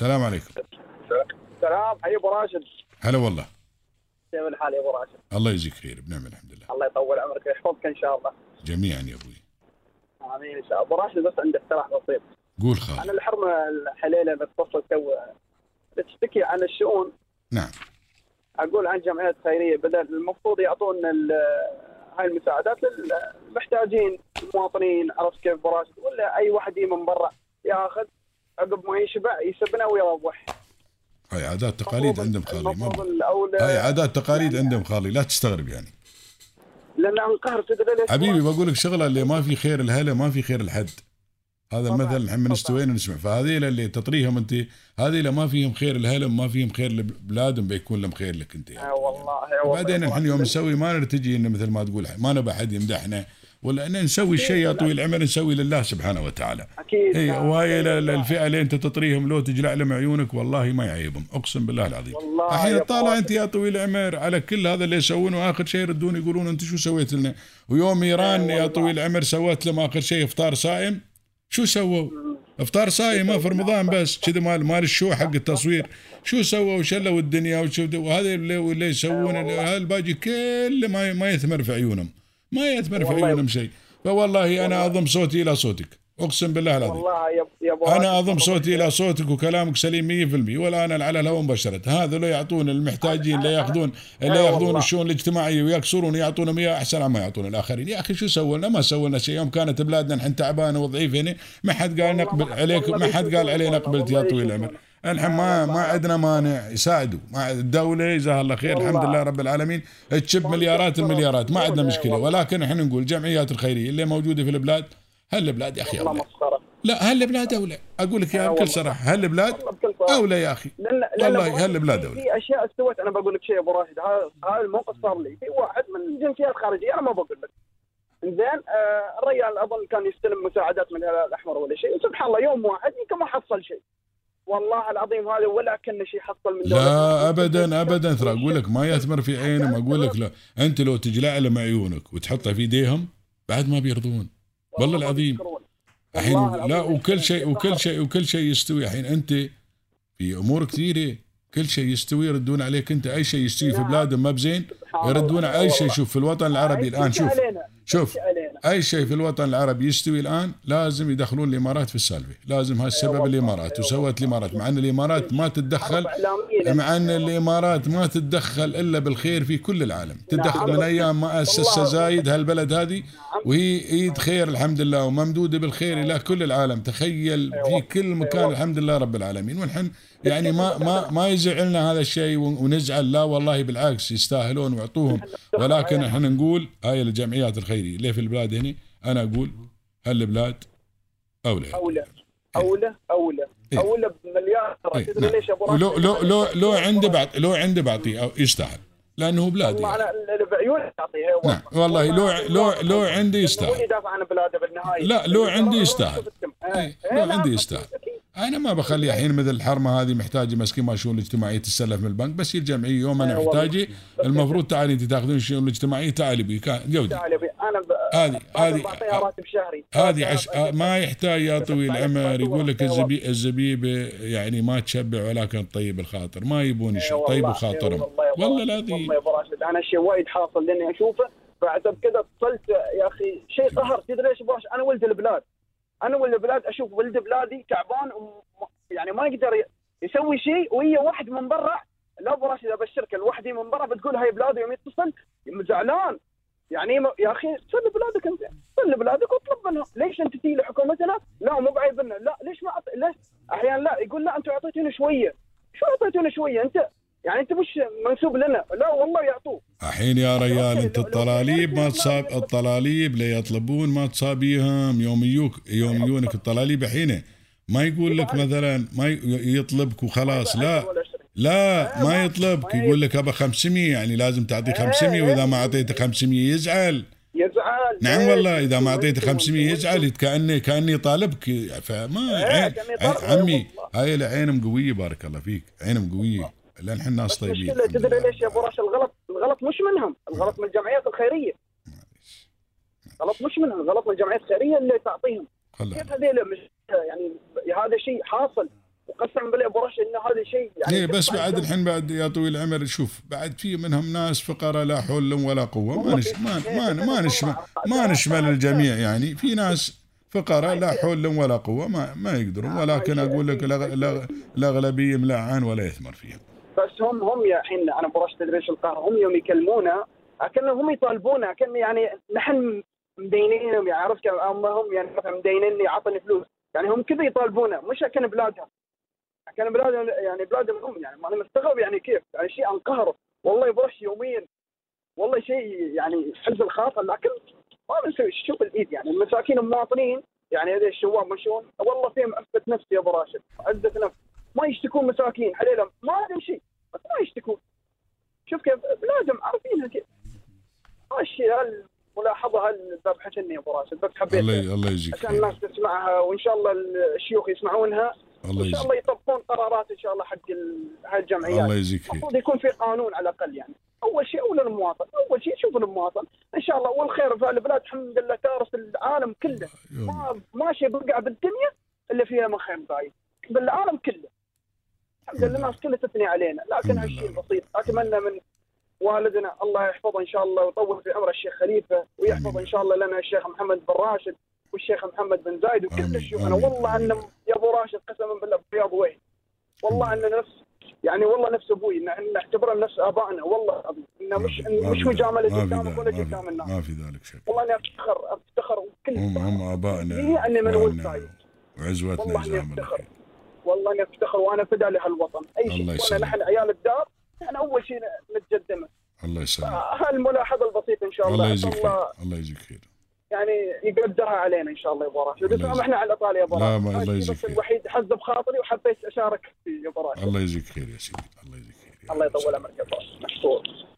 السلام عليكم. سلام حي أبو راشد. هلا والله. كيف الحال يا أبو راشد؟ الله يجزيك خير بنعم الحمد لله. الله يطول عمرك ويحفظك إن شاء الله. جميعا يا أبوي. آمين إن شاء الله. أبو راشد بس عندي اقتراح بسيط. قول أنا خالد الحرمة الحليلة بتصل تو بتشتكي عن الشؤون. نعم. أقول عن جمعيات خيرية بدل المفروض يعطونا ال- هاي المساعدات للمحتاجين المواطنين عرفت كيف أبو راشد؟ ولا أي واحد من برا ياخذ عقب ما يشبع يسبنا ويروح هاي عادات تقاليد عندهم خالي ما هاي عادات تقاليد عندهم خالي لا تستغرب يعني لأن انقهر تدري حبيبي بقول لك شغلة اللي ما في خير الهلا ما في خير الحد هذا المثل نحن من. استوينا نسمع فهذيل اللي تطريهم أنت هذيل ما فيهم خير الهلم ما فيهم خير لبلادهم بيكون لهم خير لك أنت آه يعني. والله آه والله. وبعدين نحن يوم نسوي ما نرتجي إنه مثل ما تقول ما نبى احد يمدحنا ولا أن نسوي الشيء يا طويل العمر نسوي لله سبحانه وتعالى. أكيد اي آه، وهاي والله. الفئة اللي أنت تطريهم لو تجلع لهم عيونك والله ما يعيبهم. أقسم بالله العظيم. الحين يا طالع. أنت يا طويل العمر على كل هذا اللي يسوونه آخر شيء يردون يقولون أنت شو سويت لنا؟ ويوم إيران إيه يا والله. طويل العمر سوت لهم آخر شيء إفطار صائم؟ شو سووا؟ إفطار صايم ما في رمضان بس. كذا مال مال الشو حق التصوير. شو سووا؟ شلوا الدنيا وشو وهذا اللي, اللي يسوون هذا الباقي كله ما ما يثمر في عيونهم. ما يثمر في. عيونهم شيء. فوالله أنا اضم صوتي إلى صوتك. أقسم بالله العظيم. والله يا أنا اضم صوتي إلى صوتك وكلامك سليم 100% والان على الهواء مباشرة. هذا لو يعطون المحتاجين اللي ياخذون أي يأخذون. الشؤون الاجتماعية ويكسرون يعطونهم اياه أحسن عما يعطون الآخرين. يا أخي شو سووا لنا ما سووا لنا شيء. يوم كانت بلادنا نحن تعبانة وضعيفة هنا ما حد قال نقبل ما- عليكم والله ما حد قال علينا قبلت يا طويل العمر الحين ما. ما عندنا مانع. يساعدوا. مع الدولة جزاها الله خير الحمد. لله رب العالمين. تشب مليارات المليارات. ما عندنا مشكلة. ولكن إحنا نقول جمعيات الخيرية اللي موجودة في البلاد هالبلاد يا أخي أولى؟ لا هالبلاد أولى؟ أقول لك يا بكل. صراحة بكل صراحة. أولى يا أخي؟ والله أبو راشد هالبلاد في- أشياء استوت. أنا بقول لك شيء يا أبو راشد. هذا هذا الموقف صار لي. في واحد من الجنسيات الخارجية أنا ما بقول لك. زين آه الرجال اظن كان يستلم مساعدات من الهلال الأحمر ولا شيء. وسبحان الله يوم واحد يمكن ما حصل شيء. والله العظيم هذا ولا كان شيء حصل من دولة لا ابدا ابدا ترى أقول لك ما يثمر في عينهم أقول لك لا أنت لو تجلع لهم عيونك وتحطها في إيديهم بعد ما بيرضون والله ما العظيم. الحين لا وكل شيء وكل شيء وكل شيء يستوي الحين أنت في أمور كثيرة كل شيء يستوي يردون عليك أنت أي شيء يستوي في نعم. بلادهم ما بزين يردون الله. أي شيء. شوف في الوطن العربي الآن شوف. شوف. أي شيء في الوطن العربي يستوي الآن لازم يدخلون الإمارات في السالفة لازم هالسبب والله. الإمارات أي وسوت الإمارات مع أن الإمارات ما تتدخل مع أن. الإمارات ما تتدخل إلا بالخير في كل العالم تتدخل نعم. من أيام ما والله. زايد هالبلد هذه وهي ايد خير الحمد لله وممدوده بالخير إلى كل العالم. تخيل في كل مكان الحمد لله رب العالمين. ونحن يعني ما ما ما يزعلنا هذا الشيء ونزعل لا والله بالعكس يستاهلون ويعطوهم. ولكن إحنا نقول هاي الجمعيات الخيرية. اللي في البلاد هنا أنا أقول هالبلاد أولى؟ أولى. أولى أولى. إيه. أولى بمليار. ترى إيه، تدري نعم. ليش أبو راشد؟ ولو لو لو لو عنده بعد لو عنده بعطيه يستاهل. لأنه بلادي. والله يعني. أنا اللي بعيوني اعطيها نعم والله. لو لو لو عندي يستاهل. يدافع عن بلاده بالنهاية. لا، لو عندي يستاهل. إيه، إيه، لو عندي يستاهل. أنا ما بخلي الحين مثل الحرمة هذه محتاجة مسكين ما الشؤون الاجتماعيه تستلف من البنك بس هي الجمعيه يوم أنا إيه. محتاجه المفروض تعالي أنت تاخذون الشؤون الاجتماعيه تعالي بي جودي. تعال يا بي، أنا. هذه- هذه- بعطيها راتب شهري. هذه عش... ما يحتاج يا طويل العمر يقول لك الزبي... الزبيبه يعني ما تشبع ولكن طيب الخاطر ما يبون إيه شيء طيب إيه خاطرهم والله أبو والله يا أبو راشد أنا شيء وايد حاصل لأني أشوفه بعد كذا اتصلت يا أخي شيء قهر تدري ليش أبو راشد؟ أنا ولد البلاد. أنا ولد البلاد أشوف ولد بلادي تعبان يعني ما يقدر يسوي شيء وهي واحد من برا. لا أبو راشد أبشرك الوحدي من برا بتقول هاي بلادي يوم يتصل زعلان. يعني يا أخي صل بلادك أنت صل بلادك واطلب منها. ليش أنت تجي لحكومتنا؟ لا مو بعيبنا لا ليش ما أعطي ليش؟ أحيانا لا يقول لا أنتم اعطيتوني شوية. شو اعطيتوني شوية؟ أنت يعني انت مش منسوب لنا. لا والله يعطوه الحين يا ريال انت الطلاليب ما تصاب الطلاليب اللي يطلبون ما تصابيهم. يوم يجوك يوم يجونك الطلاليب الحين. ما يقول لك مثلا ما يطلبك وخلاص. لا. لا ما يطلبك. يقول لك ابى 500 يعني لازم تعطي 500 وإذا ما أعطيته 500 يزعل. يزعل. نعم إيه، والله إذا ما أعطيته 500 وانتم- يزعل. كاني كأني طالبك. فما إيه، عين عمي. هاي العين قوية. بارك الله فيك. عين قوية. لأن إحنا ناس طيبين المشكلة تدري. ليش يا أبو راشد؟ الغلط الغلط مش منهم. الغلط من الجمعيات الخيرية. غلط مش منهم. الغلط من الجمعيات الخيرية اللي تعطيهم. كيف هذيل مش يعني هذا شيء حاصل؟ وقسما بالله أبو راشد ان هذا شيء يعني إيه بس بعد الحين بعد يا طويل العمر شوف بعد في منهم ناس فقراء لا حول لهم ولا قوة. ما نش ما ما, ما نشمل ما نشمل الجميع يعني. في ناس فقراء لا حول لهم ولا قوة ما ما يقدرون. ولكن أقول لك الأغلبية ملعان ولا يثمر فيهم بس هم هم يا الحين أنا ابو راشد تدري إيش القهر. هم يوم يكلمونا كانهم هم يطالبونا كان يعني نحن مدينينهم يعني عرفت؟ هم هم يعني مثلا مدينيني عطني فلوس. يعني هم كذا يطالبونا مش كان بلادهم. كان بلادهم يعني بلادهم هم يعني أنا مستغرب يعني كيف؟ يعني شيء انقهر والله يبرش يوميا والله شيء يعني حز الخاطر لكن ما بنسوي شوف الايد يعني. المساكين المواطنين يعني هذول الشباب مشون والله فيهم عفه نفس يا ابو راشد عزة نفس. ما يشتكون مساكين حليلهم ما عندهم شيء. بس ما يشتكون شوف كيف بلادهم عارفينها كيف هالشيء هالملاحظه هالذبحتني أبو راشد؟ بس حبيت الله الله يجزيك عشان الناس تسمعها وإن شاء الله الشيوخ يسمعونها. الله وإن شاء الله يطبقون قرارات إن شاء الله حق ال- هالجمعيات. الله يجزيك المفروض يكون في قانون على الأقل يعني. أول شيء اولى المواطن. أول شيء شوف المواطن. إن شاء الله والخير في البلاد الحمد لله تارس العالم كله. ما ماشي بقعه بالدنيا الا فيها من خير بالعالم كله. الحمد لله الناس كلها تثني علينا لكن هالشيء. البسيط أتمنى من والدنا الله يحفظه إن شاء الله ويطول في عمره الشيخ خليفة ويحفظ. إن شاء الله لنا الشيخ محمد بن راشد والشيخ محمد بن زايد وكل. الشيوخ أنا. والله. أن يا أبو راشد قسما بالله برياض وين والله أن نفس يعني والله نفس أبوي نعتبره نفس آبائنا والله العظيم انه مش مش. مجاملة قدامك ولا. قدام الناس ما في ذلك شك والله أني افتخر أفتخر وكل هم هم آبائنا هي أني من ولد. وعزوتنا جزاهم الله أفتخر خير والله اني افتخر وأنا فدا لهالوطن. أي شيء. وأنا. نحن عيال الدار إحنا أول شيء نتقدمه الله يسلمك. هالملاحظة البسيطة إن شاء الله. الله يجزيك خير. الله يجزيك خير. يعني يقدرها علينا إن شاء الله يا ابو راشد وتسامحنا على الاطاله يا ابو لا، راشد ما- الله يجزيك خير. الوحيد حز بخاطري وحبيت أشارك فيه يا ابو راشد الله يجزيك خير يا سيدي. الله يجزيك خير الله يطول. عمرك يا ابو راشد